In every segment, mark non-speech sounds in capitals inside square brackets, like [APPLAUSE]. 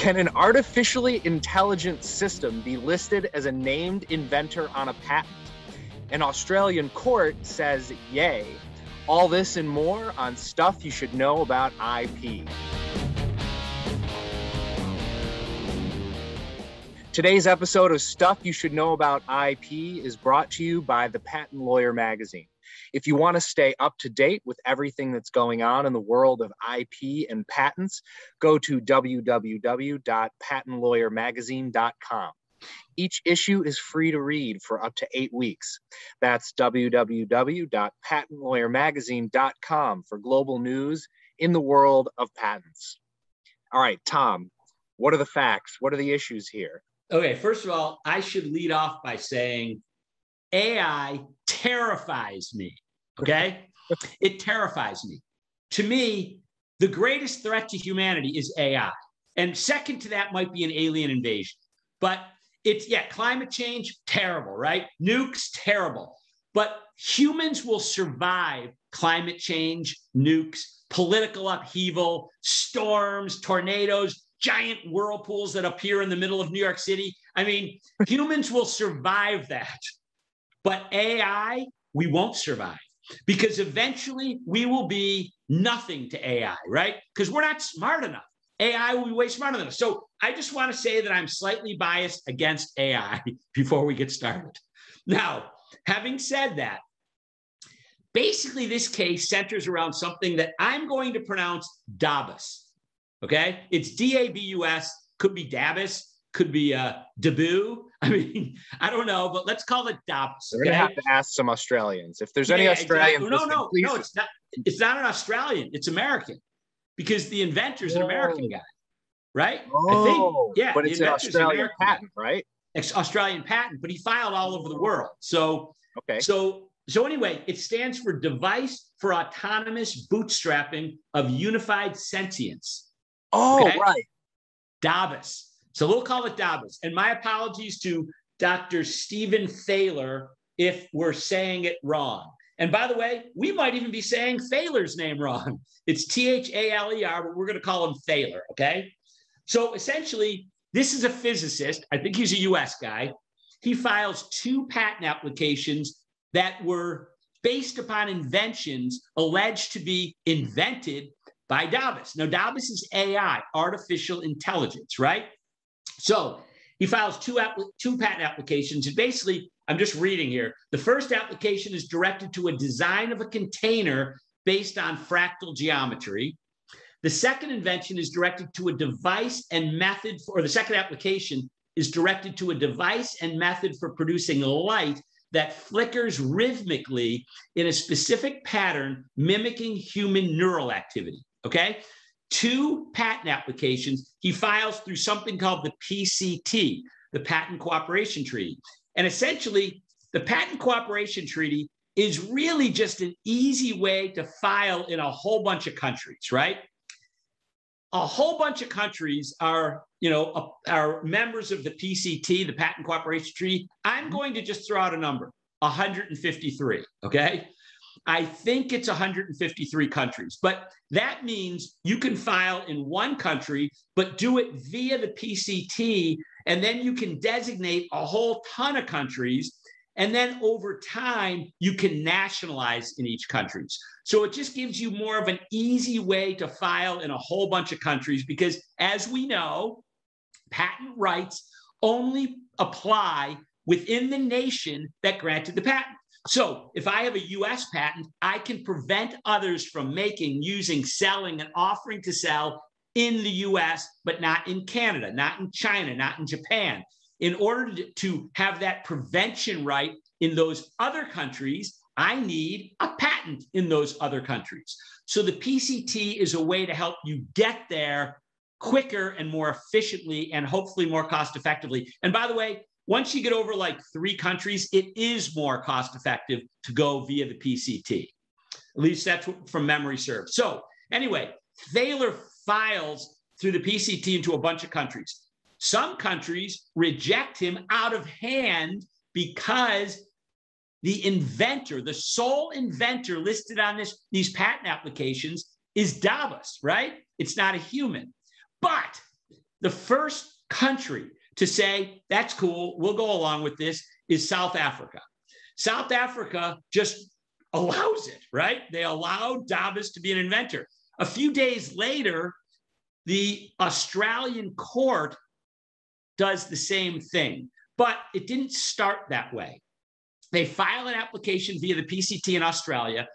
Can an artificially intelligent system be listed as a named inventor on a patent? An Australian court says yay. All this and more on stuff you should know about IP. Today's episode of Stuff You Should Know About IP is brought to you by the Patent Lawyer Magazine. If you want to stay up to date with everything that's going on in the world of IP and patents, go to www.patentlawyermagazine.com. Each issue is free to read for up to eight weeks. That's www.patentlawyermagazine.com for global news in the world of patents. All right, Tom, what are the facts? What are the issues here? Okay, first of all, I should lead off by saying AI terrifies me. [LAUGHS] Okay. it terrifies me. To me, the greatest threat to humanity is AI. And second to that might be an alien invasion. But it's, yeah, climate change, terrible, right? Nukes, terrible. But humans will survive climate change, nukes, political upheaval, storms, tornadoes, giant whirlpools that appear in the middle of New York City. I mean, [LAUGHS] humans will survive that. But AI, we won't survive because eventually we will be nothing to AI, right? Because we're not smart enough. AI will be way smarter than us. So I just want to say that I'm slightly biased against AI [LAUGHS] before we get started. Now, having said that, basically this case centers around something that I'm going to pronounce Dabus. Okay, it's D A B U S, could be Dabus, could be uh, Dabu. [LAUGHS] I mean, I don't know, but let's call it Dabus. We're gonna have to ask some Australians if there's yeah, any Australians. Exactly. No, no, no, it's not. It's not an Australian. It's American, because the inventor is an American guy, right? Oh, I think, yeah, but it's an Australian patent, right? It's Australian patent, but he filed all over the world. So, okay. So, so anyway, it stands for Device for Autonomous Bootstrapping of Unified Sentience. Oh, okay? right. Dabus. So we'll call it Dabus. And my apologies to Dr. Stephen Thaler if we're saying it wrong. And by the way, we might even be saying Thaler's name wrong. [LAUGHS] It's T H A L E R, but we're going to call him Thaler. Okay. So essentially, this is a physicist. I think he's a US guy. He files two patent applications that were based upon inventions alleged to be invented by Dabus. Now, Dabus is AI, artificial intelligence, right? So he files two, two patent applications. And basically, I'm just reading here. The first application is directed to a design of a container based on fractal geometry. The second invention is directed to a device and method, for, or the second application is directed to a device and method for producing light that flickers rhythmically in a specific pattern mimicking human neural activity. Okay two patent applications he files through something called the PCT, the Patent Cooperation Treaty. And essentially, the Patent Cooperation Treaty is really just an easy way to file in a whole bunch of countries, right? A whole bunch of countries are, you know, are members of the PCT, the Patent Cooperation Treaty. I'm mm-hmm. going to just throw out a number, 153, okay? I think it's 153 countries, but that means you can file in one country, but do it via the PCT, and then you can designate a whole ton of countries. And then over time, you can nationalize in each country. So it just gives you more of an easy way to file in a whole bunch of countries because, as we know, patent rights only apply within the nation that granted the patent. So if I have a US patent, I can prevent others from making, using, selling, and offering to sell in the US, but not in Canada, not in China, not in Japan. In order to have that prevention right in those other countries, I need a patent in those other countries. So the PCT is a way to help you get there quicker and more efficiently and hopefully more cost effectively. And by the way, once you get over like three countries, it is more cost effective to go via the PCT. At least that's from memory serves. So, anyway, Thaler files through the PCT into a bunch of countries. Some countries reject him out of hand because the inventor, the sole inventor listed on this, these patent applications is Dabus, right? It's not a human. But The first country to say, that's cool, we'll go along with this, is South Africa. South Africa just allows it, right? They allowed Dabus to be an inventor. A few days later, the Australian court does the same thing, but it didn't start that way. They file an application via the PCT in Australia.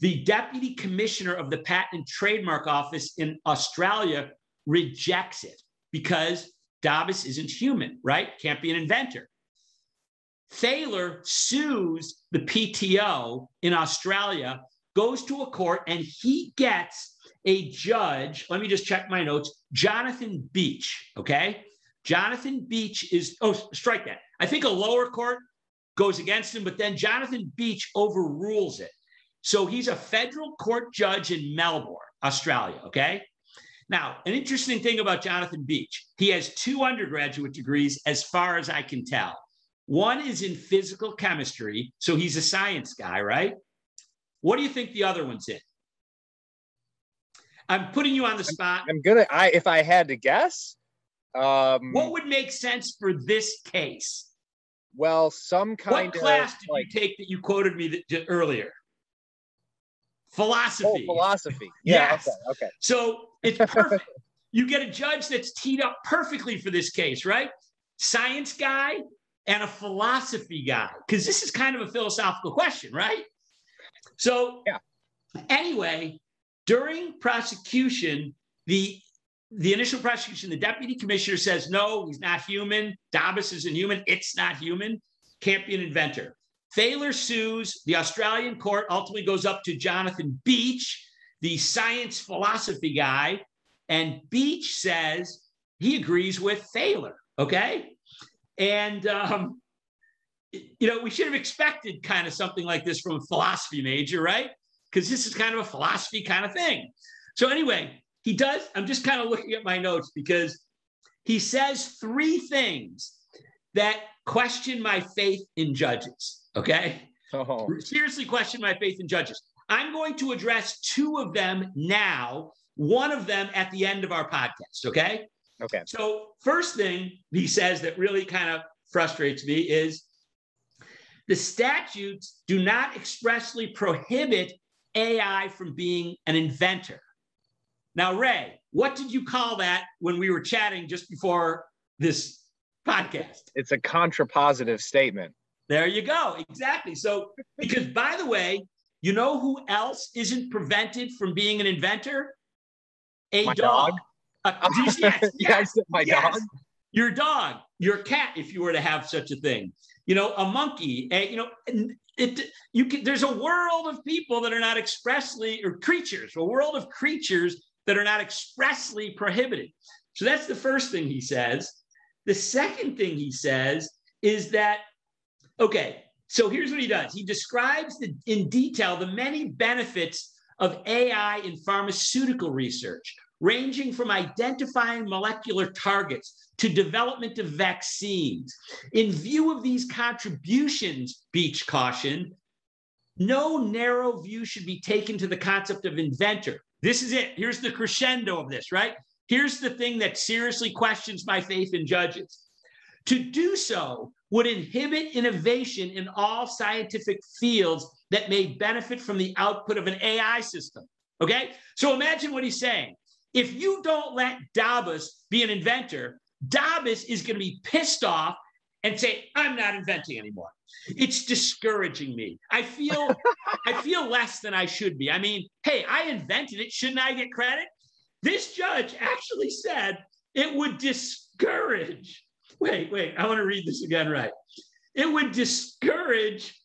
The deputy commissioner of the Patent and Trademark Office in Australia rejects it because Dabus isn't human, right? Can't be an inventor. Thaler sues the PTO in Australia, goes to a court, and he gets a judge. Let me just check my notes. Jonathan Beach. Okay. Jonathan Beach is, oh, strike that. I think a lower court goes against him, but then Jonathan Beach overrules it. So he's a federal court judge in Melbourne, Australia. Okay. Now, an interesting thing about Jonathan Beach, he has two undergraduate degrees, as far as I can tell. One is in physical chemistry, so he's a science guy, right? What do you think the other one's in? I'm putting you on the spot. I'm gonna. I if I had to guess, um, what would make sense for this case? Well, some kind what class of, did like, you take that you quoted me that, earlier? Philosophy. Oh, philosophy. Yeah. Yes. Okay. Okay. So it's perfect. [LAUGHS] you get a judge that's teed up perfectly for this case, right? Science guy and a philosophy guy, because this is kind of a philosophical question, right? So, yeah. anyway, during prosecution, the the initial prosecution, the deputy commissioner says, no, he's not human. Dabus isn't human. It's not human. Can't be an inventor. Thaler sues. The Australian court ultimately goes up to Jonathan Beach, the science philosophy guy. And Beach says he agrees with Thaler. Okay. And, um, you know, we should have expected kind of something like this from a philosophy major, right? Because this is kind of a philosophy kind of thing. So, anyway, he does. I'm just kind of looking at my notes because he says three things that question my faith in judges. Okay. Oh. Seriously, question my faith in judges. I'm going to address two of them now, one of them at the end of our podcast. Okay. Okay. So, first thing he says that really kind of frustrates me is the statutes do not expressly prohibit AI from being an inventor. Now, Ray, what did you call that when we were chatting just before this podcast? It's a contrapositive statement. There you go. Exactly. So, because by the way, you know who else isn't prevented from being an inventor? A My dog. dog? Uh, yes, yes, Yes, my yes. dog. Your dog, your cat, if you were to have such a thing. You know, a monkey. A, you know, it. You can. There's a world of people that are not expressly or creatures. A world of creatures that are not expressly prohibited. So that's the first thing he says. The second thing he says is that, okay, so here's what he does he describes the, in detail the many benefits of AI in pharmaceutical research, ranging from identifying molecular targets to development of vaccines. In view of these contributions, Beach cautioned, no narrow view should be taken to the concept of inventor. This is it. Here's the crescendo of this, right? Here's the thing that seriously questions my faith in judges. To do so would inhibit innovation in all scientific fields that may benefit from the output of an AI system. Okay. So imagine what he's saying. If you don't let Dabus be an inventor, Dabus is going to be pissed off and say, I'm not inventing anymore. It's discouraging me. I feel [LAUGHS] I feel less than I should be. I mean, hey, I invented it. Shouldn't I get credit? This judge actually said it would discourage. Wait, wait, I want to read this again right. It would discourage,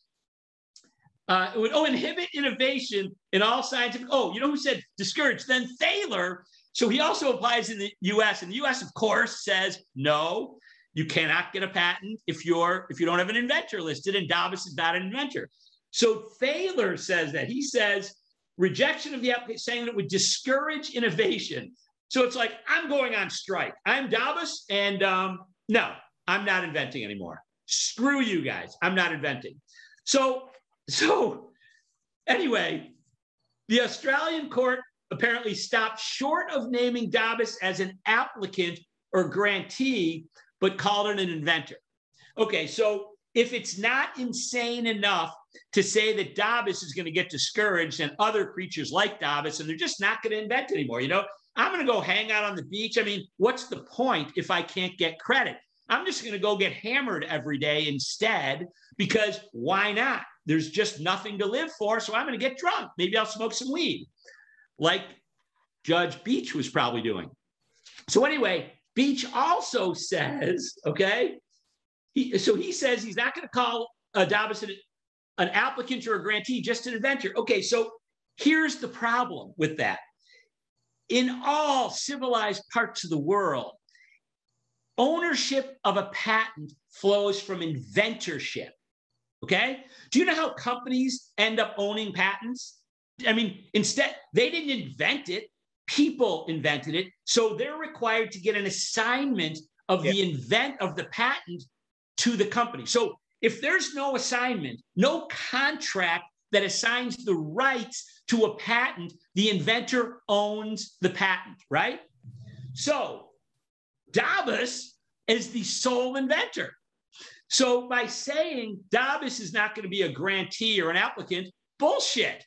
uh, it would oh, inhibit innovation in all scientific. Oh, you know who said discourage? Then Thaler. So he also applies in the US. And the US, of course, says no, you cannot get a patent if you're if you don't have an inventor listed, and Dabus is not an inventor. So Thaler says that he says rejection of the application, saying that it would discourage innovation. So it's like I'm going on strike. I'm Dabus, and um, no, I'm not inventing anymore. Screw you guys. I'm not inventing. So so anyway, the Australian court apparently stopped short of naming Dabus as an applicant or grantee, but called it an inventor. Okay, so if it's not insane enough to say that Dabus is going to get discouraged and other creatures like Dabus, and they're just not going to invent anymore, you know, I'm going to go hang out on the beach. I mean, what's the point if I can't get credit? I'm just going to go get hammered every day instead because why not? There's just nothing to live for. So I'm going to get drunk. Maybe I'll smoke some weed, like Judge Beach was probably doing. So, anyway, Beach also says, okay, he, so he says he's not going to call uh, a Dabus an, an applicant or a grantee, just an inventor. Okay, so here's the problem with that. In all civilized parts of the world, ownership of a patent flows from inventorship. Okay. Do you know how companies end up owning patents? I mean, instead, they didn't invent it, people invented it. So they're required to get an assignment of yeah. the invent of the patent to the company. So if there's no assignment, no contract that assigns the rights to a patent, the inventor owns the patent, right? So Dabus is the sole inventor. So by saying Dabus is not going to be a grantee or an applicant, bullshit.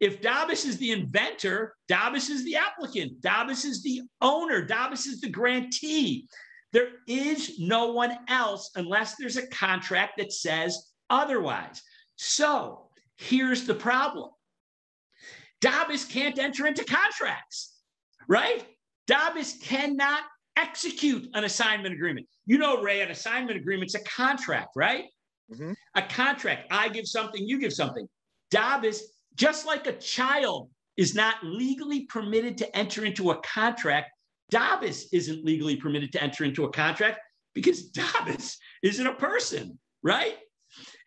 If Dabus is the inventor, Dabus is the applicant, Dabus is the owner, Dabus is the grantee. There is no one else unless there's a contract that says otherwise. So here's the problem Dabus can't enter into contracts, right? Dabus cannot execute an assignment agreement. You know, Ray, an assignment agreement's a contract, right? Mm-hmm. A contract. I give something, you give something. Dabus, just like a child is not legally permitted to enter into a contract, Dabus isn't legally permitted to enter into a contract because [LAUGHS] Dabus isn't a person, right?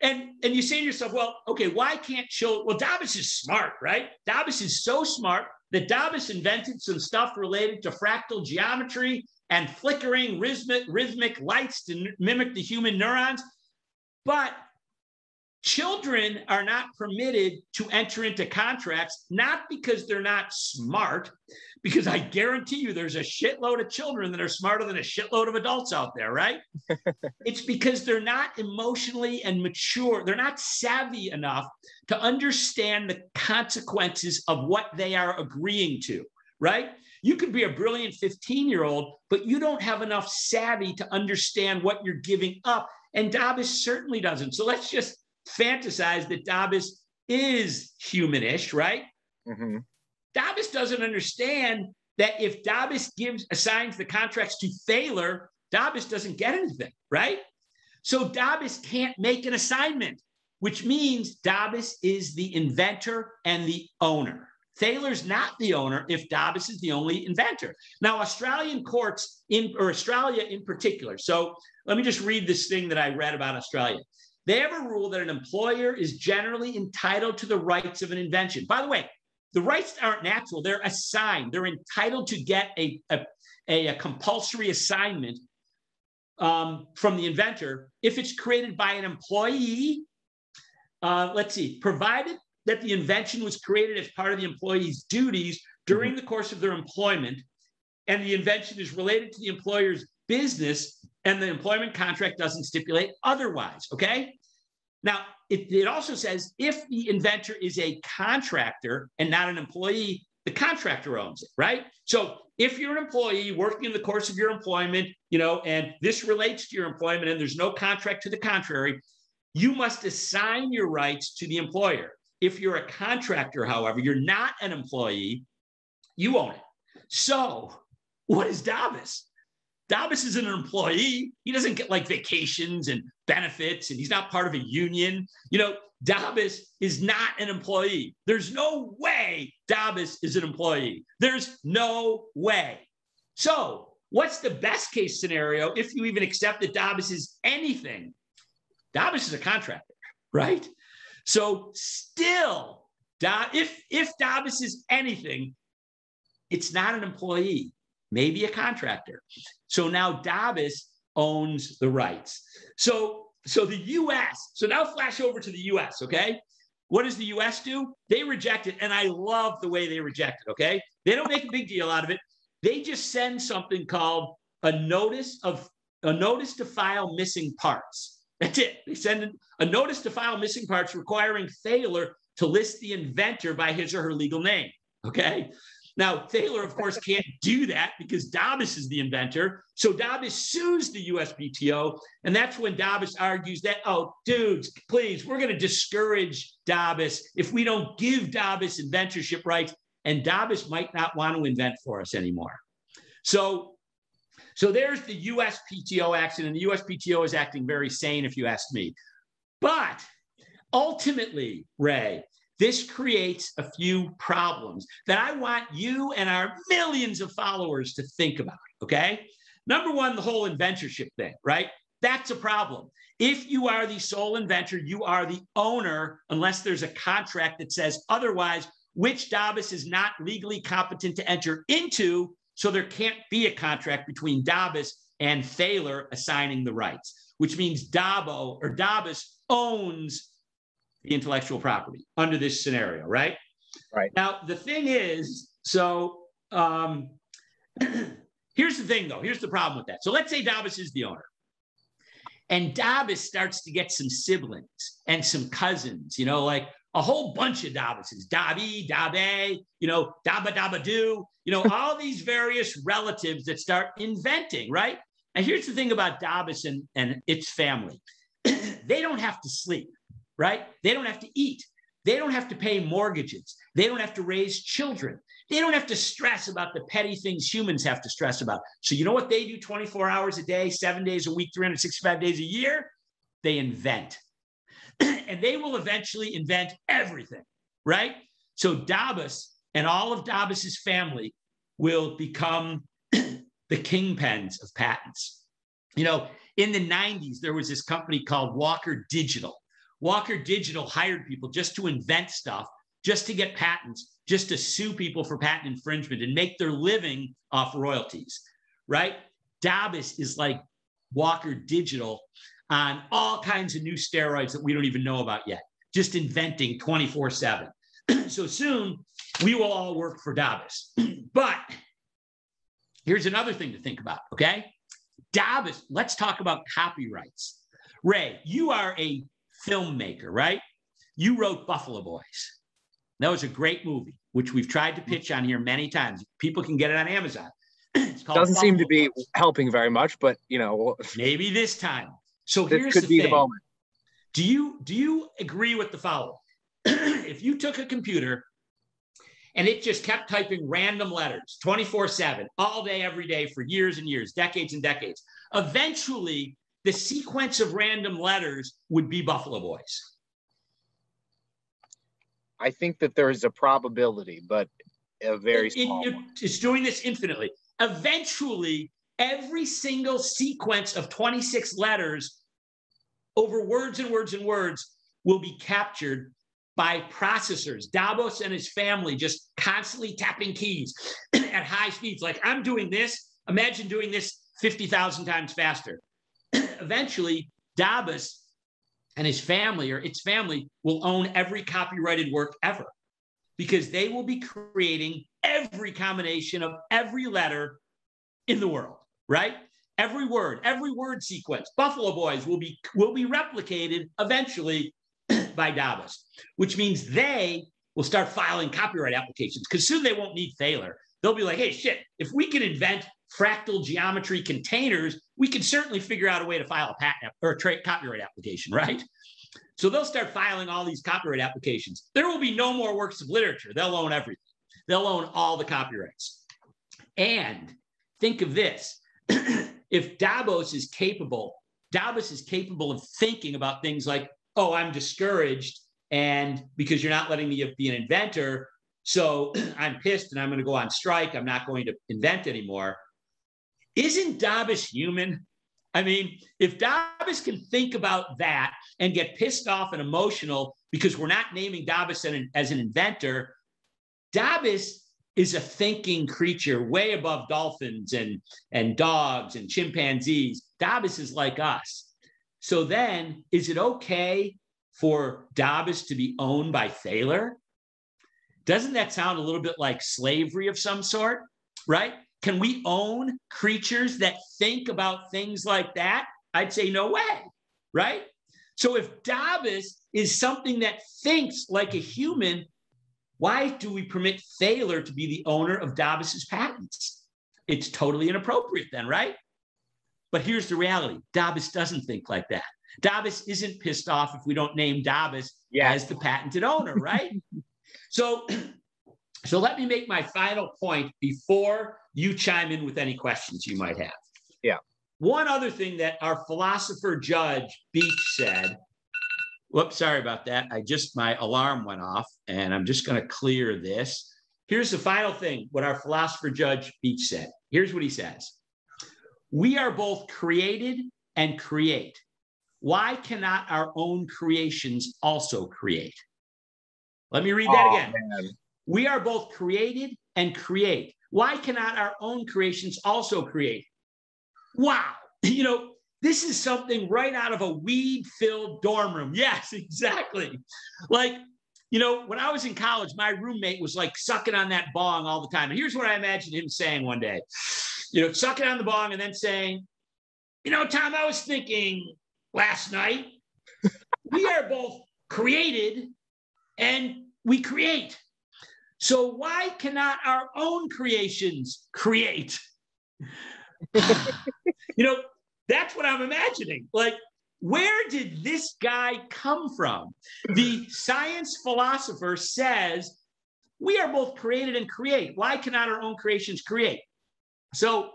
And and you say to yourself, well, okay, why can't children? Well, Dabus is smart, right? Dabus is so smart that Dabus invented some stuff related to fractal geometry and flickering rhythmic, rhythmic lights to mimic the human neurons. But children are not permitted to enter into contracts, not because they're not smart, because I guarantee you there's a shitload of children that are smarter than a shitload of adults out there, right? [LAUGHS] it's because they're not emotionally and mature, they're not savvy enough to understand the consequences of what they are agreeing to, right? You could be a brilliant 15 year old, but you don't have enough savvy to understand what you're giving up. And Dabus certainly doesn't. So let's just fantasize that Dabus is humanish, right? Mm-hmm. Dabus doesn't understand that if Dabus gives assigns the contracts to Thaler, Dabus doesn't get anything, right? So Dabus can't make an assignment, which means Dabus is the inventor and the owner. Thaler's not the owner if Dabus is the only inventor. Now, Australian courts in or Australia in particular. So let me just read this thing that I read about Australia. They have a rule that an employer is generally entitled to the rights of an invention. By the way, the rights aren't natural, they're assigned. They're entitled to get a, a, a, a compulsory assignment um, from the inventor if it's created by an employee. Uh, let's see, provided that the invention was created as part of the employee's duties during mm-hmm. the course of their employment, and the invention is related to the employer's business, and the employment contract doesn't stipulate otherwise. Okay. Now, it, it also says if the inventor is a contractor and not an employee, the contractor owns it, right? So if you're an employee working in the course of your employment, you know, and this relates to your employment and there's no contract to the contrary, you must assign your rights to the employer. If you're a contractor, however, you're not an employee, you own it. So, what is Dabus? Dabus isn't an employee. He doesn't get like vacations and benefits, and he's not part of a union. You know, Dabus is not an employee. There's no way Dabus is an employee. There's no way. So, what's the best case scenario if you even accept that Dabus is anything? Dabus is a contractor, right? So still, if if Dabus is anything, it's not an employee, maybe a contractor. So now Dabus owns the rights. So so the U.S. So now flash over to the U.S. Okay, what does the U.S. do? They reject it, and I love the way they reject it. Okay, they don't make a big deal out of it. They just send something called a notice of a notice to file missing parts. That's it. They send a notice to file missing parts requiring Thaler to list the inventor by his or her legal name. Okay. Now, Thaler, of course, can't do that because Dabus is the inventor. So Dabus sues the USPTO. And that's when Dabus argues that, oh, dudes, please, we're going to discourage Dabus if we don't give Dabus inventorship rights. And Dabus might not want to invent for us anymore. So so there's the USPTO action, and the USPTO is acting very sane, if you ask me. But ultimately, Ray, this creates a few problems that I want you and our millions of followers to think about. Okay. Number one, the whole inventorship thing, right? That's a problem. If you are the sole inventor, you are the owner, unless there's a contract that says otherwise, which Dabus is not legally competent to enter into. So there can't be a contract between Dabus and Thaler assigning the rights, which means Dabo or Dabus owns the intellectual property under this scenario, right? Right. Now, the thing is, so um, [CLEARS THROAT] here's the thing though. Here's the problem with that. So let's say Dabus is the owner. And Dabus starts to get some siblings and some cousins, you know, like a whole bunch of Davises, Dabi, Dabe, you know, Daba Daba Do, you know, all [LAUGHS] these various relatives that start inventing, right? And here's the thing about Dabus and, and its family [CLEARS THROAT] they don't have to sleep right? They don't have to eat. They don't have to pay mortgages. They don't have to raise children. They don't have to stress about the petty things humans have to stress about. So, you know what they do 24 hours a day, seven days a week, 365 days a year? They invent. [CLEARS THROAT] and they will eventually invent everything, right? So, Dabus and all of Dabus's family will become [CLEARS THROAT] the kingpins of patents. You know, in the 90s, there was this company called Walker Digital Walker Digital hired people just to invent stuff, just to get patents, just to sue people for patent infringement and make their living off royalties, right? Dabus is like Walker Digital on all kinds of new steroids that we don't even know about yet, just inventing 24 7. [CLEARS THROAT] so soon we will all work for Dabus. [CLEARS THROAT] but here's another thing to think about, okay? Dabus, let's talk about copyrights. Ray, you are a filmmaker, right? You wrote Buffalo Boys. That was a great movie, which we've tried to pitch on here many times. People can get it on Amazon. [CLEARS THROAT] Doesn't Buffalo seem to be Boys. helping very much, but you know, [LAUGHS] maybe this time. So this here's could the be thing. the moment. Do you do you agree with the following? [CLEARS THROAT] if you took a computer and it just kept typing random letters 24 7 all day every day for years and years decades and decades eventually the sequence of random letters would be Buffalo Boys? I think that there is a probability, but a very small. It, it, it's doing this infinitely. Eventually, every single sequence of 26 letters over words and words and words will be captured by processors. Dabus and his family just constantly tapping keys [CLEARS THROAT] at high speeds. Like I'm doing this. Imagine doing this 50,000 times faster. Eventually Dabus and his family or its family will own every copyrighted work ever because they will be creating every combination of every letter in the world, right? Every word, every word sequence. Buffalo Boys will be will be replicated eventually [CLEARS THROAT] by Dabus, which means they will start filing copyright applications because soon they won't need Thaler. They'll be like, hey, shit, if we can invent fractal geometry containers, we can certainly figure out a way to file a patent or a trade copyright application, right? So they'll start filing all these copyright applications. There will be no more works of literature. They'll own everything. They'll own all the copyrights. And think of this. [CLEARS THROAT] if Dabus is capable, Dabus is capable of thinking about things like, oh, I'm discouraged. And because you're not letting me be an inventor, so [CLEARS THROAT] I'm pissed and I'm going to go on strike. I'm not going to invent anymore. Isn't Dabus human? I mean, if Dabus can think about that and get pissed off and emotional because we're not naming Dabus as an inventor, Dabus is a thinking creature way above dolphins and, and dogs and chimpanzees. Dabus is like us. So then, is it okay for Dabus to be owned by Thaler? Doesn't that sound a little bit like slavery of some sort? Right? Can we own creatures that think about things like that? I'd say no way, right? So if Dabus is something that thinks like a human, why do we permit Thaler to be the owner of Dabus's patents? It's totally inappropriate then, right? But here's the reality Dabus doesn't think like that. Dabus isn't pissed off if we don't name Dabus yeah. as the patented owner, right? [LAUGHS] so, [CLEARS THROAT] so let me make my final point before you chime in with any questions you might have. Yeah. One other thing that our philosopher judge Beach said. Whoops, sorry about that. I just my alarm went off, and I'm just going to clear this. Here's the final thing: what our philosopher judge Beach said. Here's what he says: We are both created and create. Why cannot our own creations also create? Let me read that oh, again. Man. We are both created and create. Why cannot our own creations also create? Wow. [LAUGHS] You know, this is something right out of a weed filled dorm room. [LAUGHS] Yes, exactly. Like, you know, when I was in college, my roommate was like sucking on that bong all the time. And here's what I imagined him saying one day you know, sucking on the bong and then saying, you know, Tom, I was thinking last night, [LAUGHS] we are both created and we create. So why cannot our own creations create? [LAUGHS] you know, that's what I'm imagining. Like, where did this guy come from? The science philosopher says we are both created and create. Why cannot our own creations create? So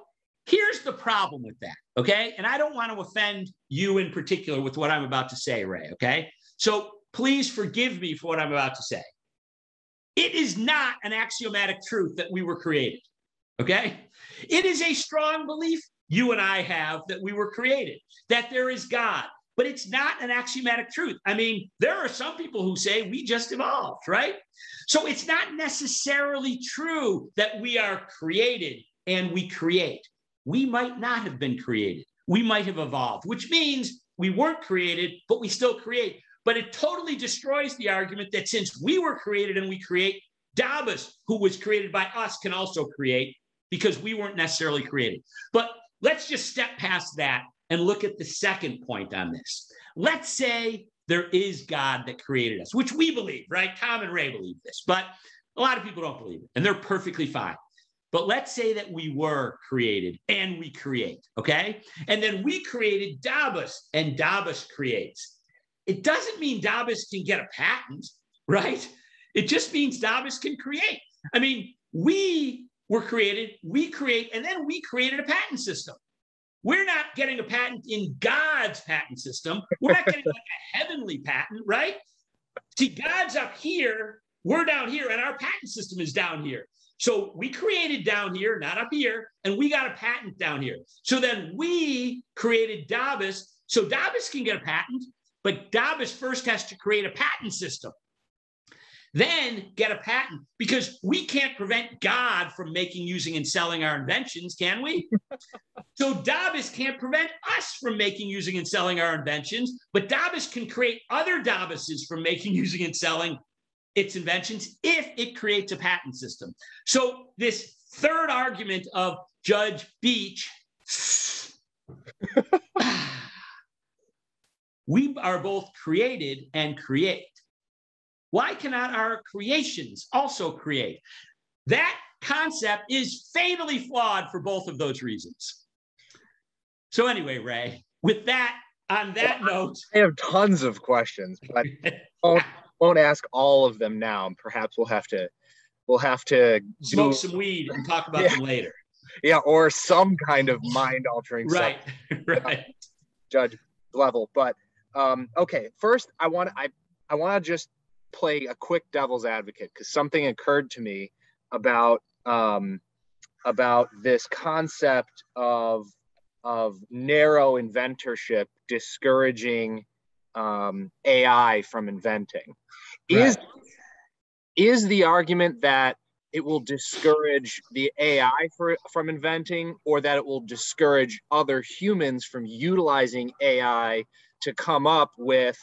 here's the problem with that. Okay. And I don't want to offend you in particular with what I'm about to say, Ray. Okay. So please forgive me for what I'm about to say. It is not an axiomatic truth that we were created. Okay. It is a strong belief you and I have that we were created, that there is God, but it's not an axiomatic truth. I mean, there are some people who say we just evolved, right? So it's not necessarily true that we are created and we create. We might not have been created. We might have evolved, which means we weren't created, but we still create. But it totally destroys the argument that since we were created and we create, Dabus, who was created by us, can also create because we weren't necessarily created. But let's just step past that and look at the second point on this. Let's say there is God that created us, which we believe, right? Tom and Ray believe this, but a lot of people don't believe it, and they're perfectly fine. But let's say that we were created and we create, okay? And then we created Dabus and Dabus creates. It doesn't mean Dabus can get a patent, right? It just means Dabus can create. I mean, we were created, we create, and then we created a patent system. We're not getting a patent in God's patent system. We're not getting like a [LAUGHS] heavenly patent, right? See, God's up here, we're down here, and our patent system is down here. So we created down here, not up here, and we got a patent down here. So then we created Dabus. So Dabus can get a patent, but Dabus first has to create a patent system. Then get a patent because we can't prevent God from making, using, and selling our inventions, can we? [LAUGHS] so Dabus can't prevent us from making, using, and selling our inventions, but Dabus can create other Davises from making, [LAUGHS] using, and selling its inventions if it creates a patent system. So this third argument of Judge Beach [LAUGHS] we are both created and create. Why cannot our creations also create? That concept is fatally flawed for both of those reasons. So, anyway, Ray, with that, on that well, note, I have tons of questions, but [LAUGHS] won't, won't ask all of them now. Perhaps we'll have to we'll have to smoke do, some weed and talk about yeah, them later. Yeah, or some kind of mind altering right, [LAUGHS] right, judge level. But um, okay, first I want I I want to just play a quick devil's advocate because something occurred to me about um, about this concept of of narrow inventorship discouraging um, AI from inventing. Right. Is is the argument that it will discourage the AI for, from inventing, or that it will discourage other humans from utilizing AI to come up with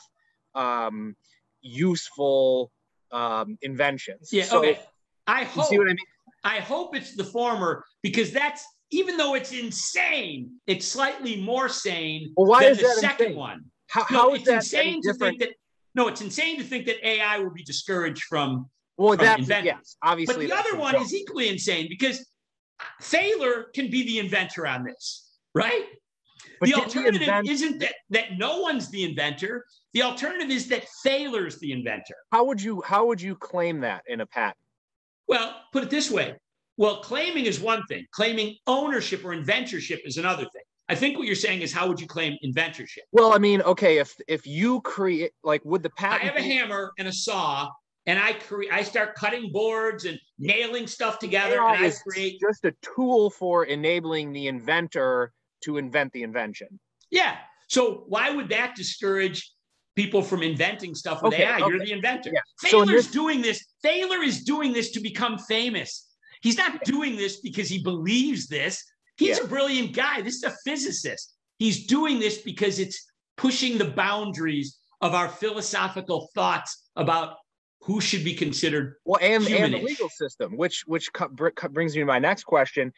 um, useful um, inventions. Yeah. So, okay. I hope. see what I mean? I hope it's the former because that's even though it's insane, it's slightly more sane Well, why than is the that second insane? one. How, No, how is it's that insane to different? think that no, it's insane to think that AI will be discouraged from. well, from that's inventors. yes, obviously. But the other one is equally insane because Thaler can be the inventor on this, right? But the alternative invent- isn't that, that no one's the inventor. The alternative is that Thaler's the inventor. How would you how would you claim that in a patent? Well, put it this way. Well, claiming is one thing. Claiming ownership or inventorship is another thing. I think what you're saying is how would you claim inventorship? Well, I mean, okay, if if you create like would the patent I have a hammer and a saw, and I create. I start cutting boards and nailing stuff together, AI and I create. just a tool for enabling the inventor to invent the invention. Yeah. So why would that discourage people from inventing stuff with Okay, AI? You're the inventor. Yeah. So Thaler's this- doing this. Thaler is doing this to become famous. He's not doing this because he believes this. He's Yeah. a brilliant guy. This is a physicist. He's doing this because it's pushing the boundaries of our philosophical thoughts about who should be considered. Well, and and the legal system, which which co- br- co- brings me to my next question.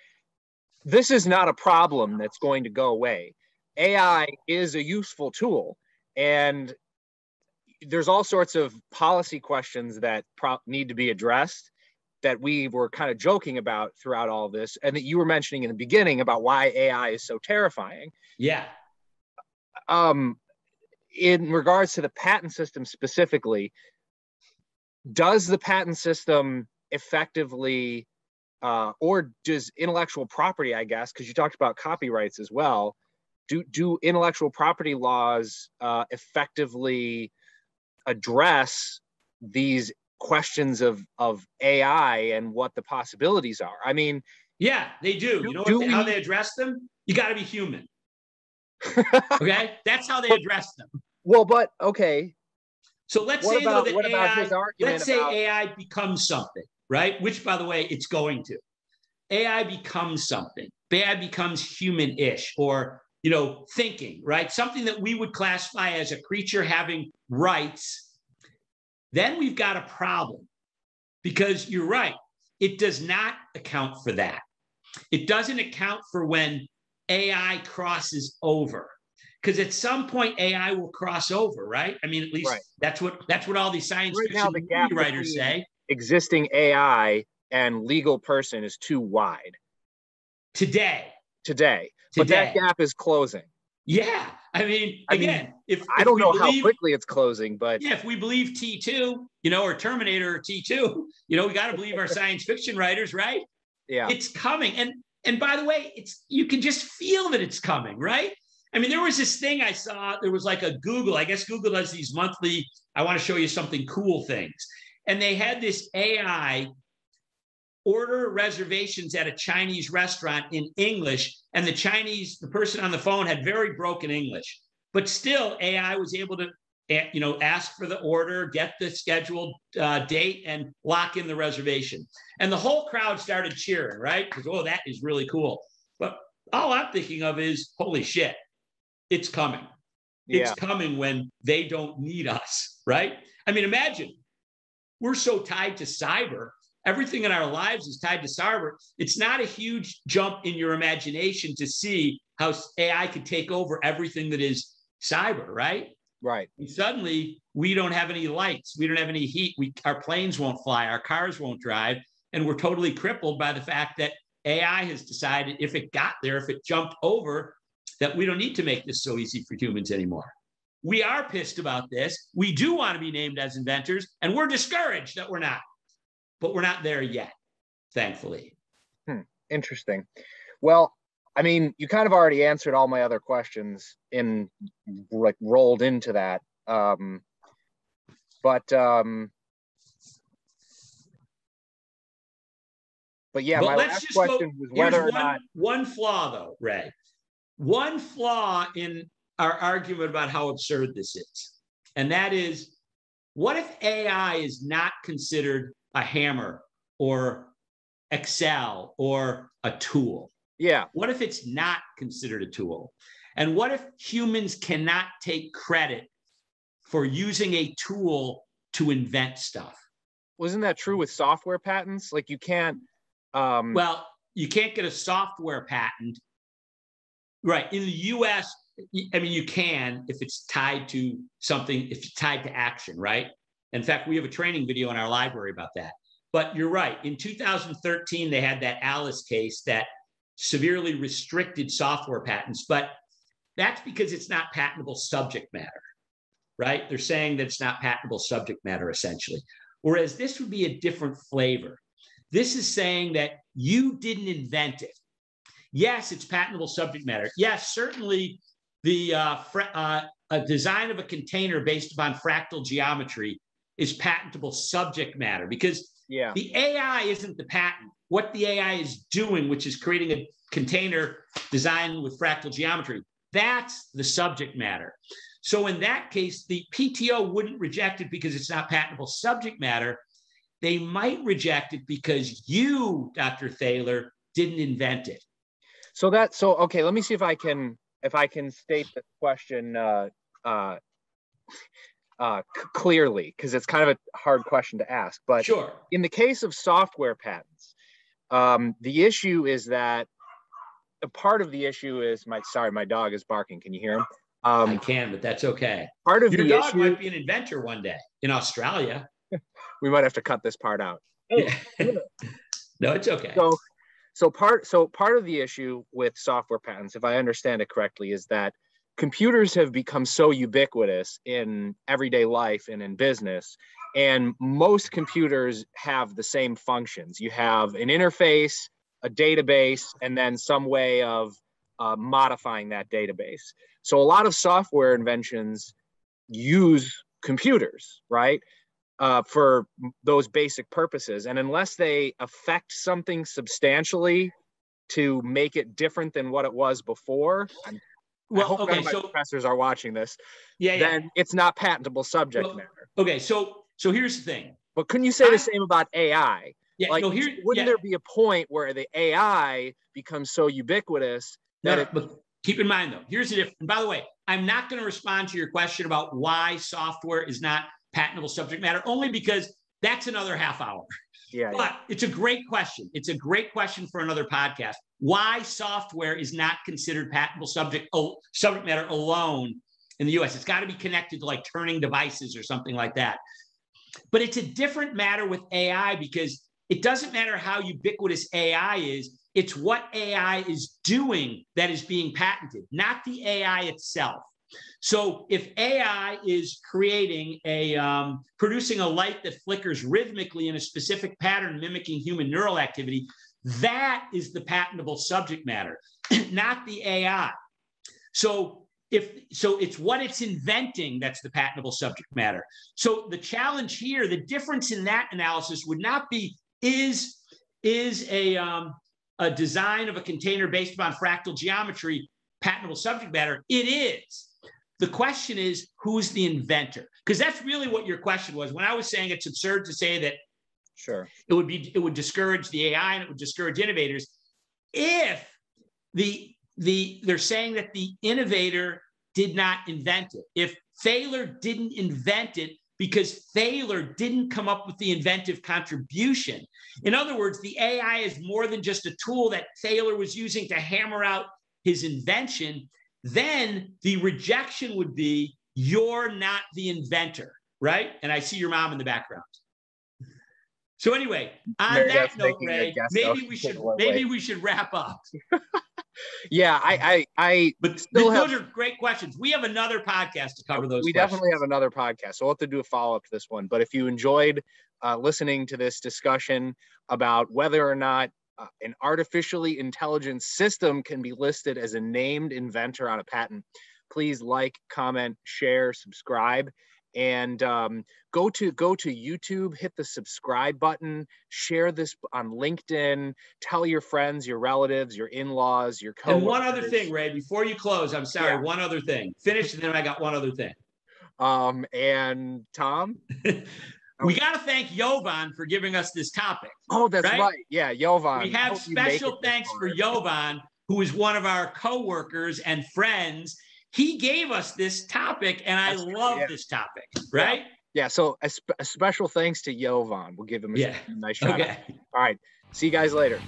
This is not a problem that's going to go away. AI is a useful tool, and there's all sorts of policy questions that pro- need to be addressed that we were kind of joking about throughout all this, and that you were mentioning in the beginning about why AI is so terrifying. Yeah. um, in regards to the patent system specifically, does the patent system effectively, uh, or does intellectual property, I guess, because you talked about copyrights as well, do do intellectual property laws uh, effectively address these questions of of AI and what the possibilities are? I mean, Yeah, they do. Do- You know do they, how they address them? You got to be human. [LAUGHS] Okay, that's how they address them. well, but okay, So let's what say about though that what about AI, argument let's say about AI becomes something, right? Which, by the way, it's going to. AI becomes something. AI becomes human-ish, or you know, thinking, right? Something that we would classify as a creature having rights. Then we've got a problem, because you're right. It does not account for that. It doesn't account for when AI crosses over. Because at some point AI will cross over, right? I mean, at least Right. that's what that's what all these science Right now, fiction the writers say. Existing AI and legal person is too wide Today, today. Today. But that gap is closing. yeah. I mean, I mean, again, if I don't know how quickly it's closing, but Yeah, if we believe T2, you know, or Terminator or T2, you know, we got to believe our [LAUGHS] science fiction writers, right? yeah. It's coming. And and by the way, it's you can just feel that it's coming, right? I mean, there was this thing I saw, there was like a Google, I guess Google does these monthly, I want to show you something cool things. And they had this AI order reservations at a Chinese restaurant in English. And the Chinese, the person on the phone had very broken English, but still AI was able to, you know, ask for the order, get the scheduled uh, date, and lock in the reservation. And the whole crowd started cheering, right? Because, oh, that is really cool. But all I'm thinking of is, holy shit, it's coming. It's Yeah. coming when they don't need us, right? I mean, imagine we're so tied to cyber. Everything in our lives is tied to cyber. It's not a huge jump in your imagination to see how AI could take over everything that is cyber, right? Right. And suddenly we don't have any lights, we don't have any heat, we our planes won't fly, our cars won't drive, and we're totally crippled by the fact that AI has decided if it got there, if it jumped over, that we don't need to make this so easy for humans anymore. We are pissed about this. We do want to be named as inventors, and we're discouraged that we're not. But we're not there yet, thankfully. Interesting. Well, I mean, you kind of already answered all my other questions in like rolled into that. Um, but um, but yeah, But my let's last just go- question was whether or one, not one flaw, though, Ray. One flaw in our argument about how absurd this is. And that is what if AI is not considered a hammer or Excel or a tool? yeah, What if it's not considered a tool? And what if humans cannot take credit for using a tool to invent stuff? wasn't that true with software patents? Like you can't Um, Well, you can't get a software patent. Right. In the US, I mean, you can if it's tied to something, if it's tied to action, right? In fact, we have a training video in our library about that. But you're right. In 2013, they had that Alice case that severely restricted software patents, but that's because it's not patentable subject matter, right? They're saying that it's not patentable subject matter essentially. Whereas this would be a different flavor. This is saying that you didn't invent it. Yes, it's patentable subject matter. Yes, certainly the uh, fra- uh, a design of a container based upon fractal geometry is patentable subject matter because yeah. the AI isn't the patent. What the AI is doing, which is creating a container designed with fractal geometry, that's the subject matter. So in that case, the PTO wouldn't reject it because it's not patentable subject matter. They might reject it because you, Dr. Thaler, didn't invent it. So that so okay. Let me see if I can if I can state the question uh, uh, uh, c- clearly because it's kind of a hard question to ask. But Sure. in the case of software patents, um, the issue is that a part of the issue is my sorry, my dog is barking. Can you hear him? I Um, can, but that's okay. part of Your the dog issue might be an inventor one day in Australia. [LAUGHS] we might have to cut this part out. Yeah. [LAUGHS] no, it's okay. So, so part so part of the issue with software patents, if I understand it correctly, is that computers have become so ubiquitous in everyday life and in business, and most computers have the same functions. You have an interface, a database, and then some way of uh, modifying that database. So a lot of software inventions use computers, right? Uh, for those basic purposes. And unless they affect something substantially to make it different than what it was before, I'm, Well, okay, so professors are watching this, yeah, yeah. then it's not patentable subject Well, matter. Okay, so so here's the thing. But couldn't you say I- the same about AI? Yeah, Like, no, here, wouldn't yeah, there be a point where the AI becomes so ubiquitous that no, it, but keep in mind though, here's the difference. And by the way, I'm not going to respond to your question about why software is not patentable subject matter, only because that's another half hour. yeah, yeah, But it's a great question. It's a great question for another podcast. Why software is not considered patentable subject oh, subject matter alone in the U.S. It's got to be connected to like turning devices or something like that. But it's a different matter with AI because it doesn't matter how ubiquitous AI is. It's what AI is doing that is being patented, not the AI itself. So if AI is creating a um, producing a light that flickers rhythmically in a specific pattern mimicking human neural activity, that is the patentable subject matter, [CLEARS THROAT] not the AI. So if so it's what it's inventing that's the patentable subject matter. So the challenge here, the difference in that analysis would not be is is a um, a design of a container based upon fractal geometry patentable subject matter. It is. The question is, who's the inventor? Because that's really what your question was. When I was saying it's absurd to say that sure. it would be it would discourage the AI and it would discourage innovators if the the they're saying that the innovator did not invent it. If Thaler didn't invent it because Thaler didn't come up with the inventive contribution. In other words, the AI is more than just a tool that Thaler was using to hammer out his invention. Then the rejection would be you're not the inventor, right? And I see your mom in the background. So anyway, on Mary that note, Ray, maybe we should Take it away. maybe we should wrap up. [LAUGHS] Yeah, I, I, I But Still th- have- those are great questions. We have another podcast to cover those. we questions. definitely have another podcast so we'll have to do a follow-up to this one but if you enjoyed uh, listening to this discussion about whether or not uh, an artificially intelligent system can be listed as a named inventor on a patent please like comment share subscribe and um, go to go to youtube hit the subscribe button share this on linkedin tell your friends your relatives your in-laws your co And one other thing, Ray, before you close, I'm sorry. Yeah. One other thing. Finish, and then I got one other thing. um and tom [LAUGHS] We got to thank Jovan for giving us this topic. Oh, that's Right? right. Yeah, Jovan. we have Hope you make special thanks for far. Jovan, who is one of our coworkers and friends. He gave us this topic, and I That's right, love yeah. this topic. Right? Yeah, so a, sp- a special thanks to Jovan. We'll give him a, Yeah. nice shout out. Okay. All right. See you guys later.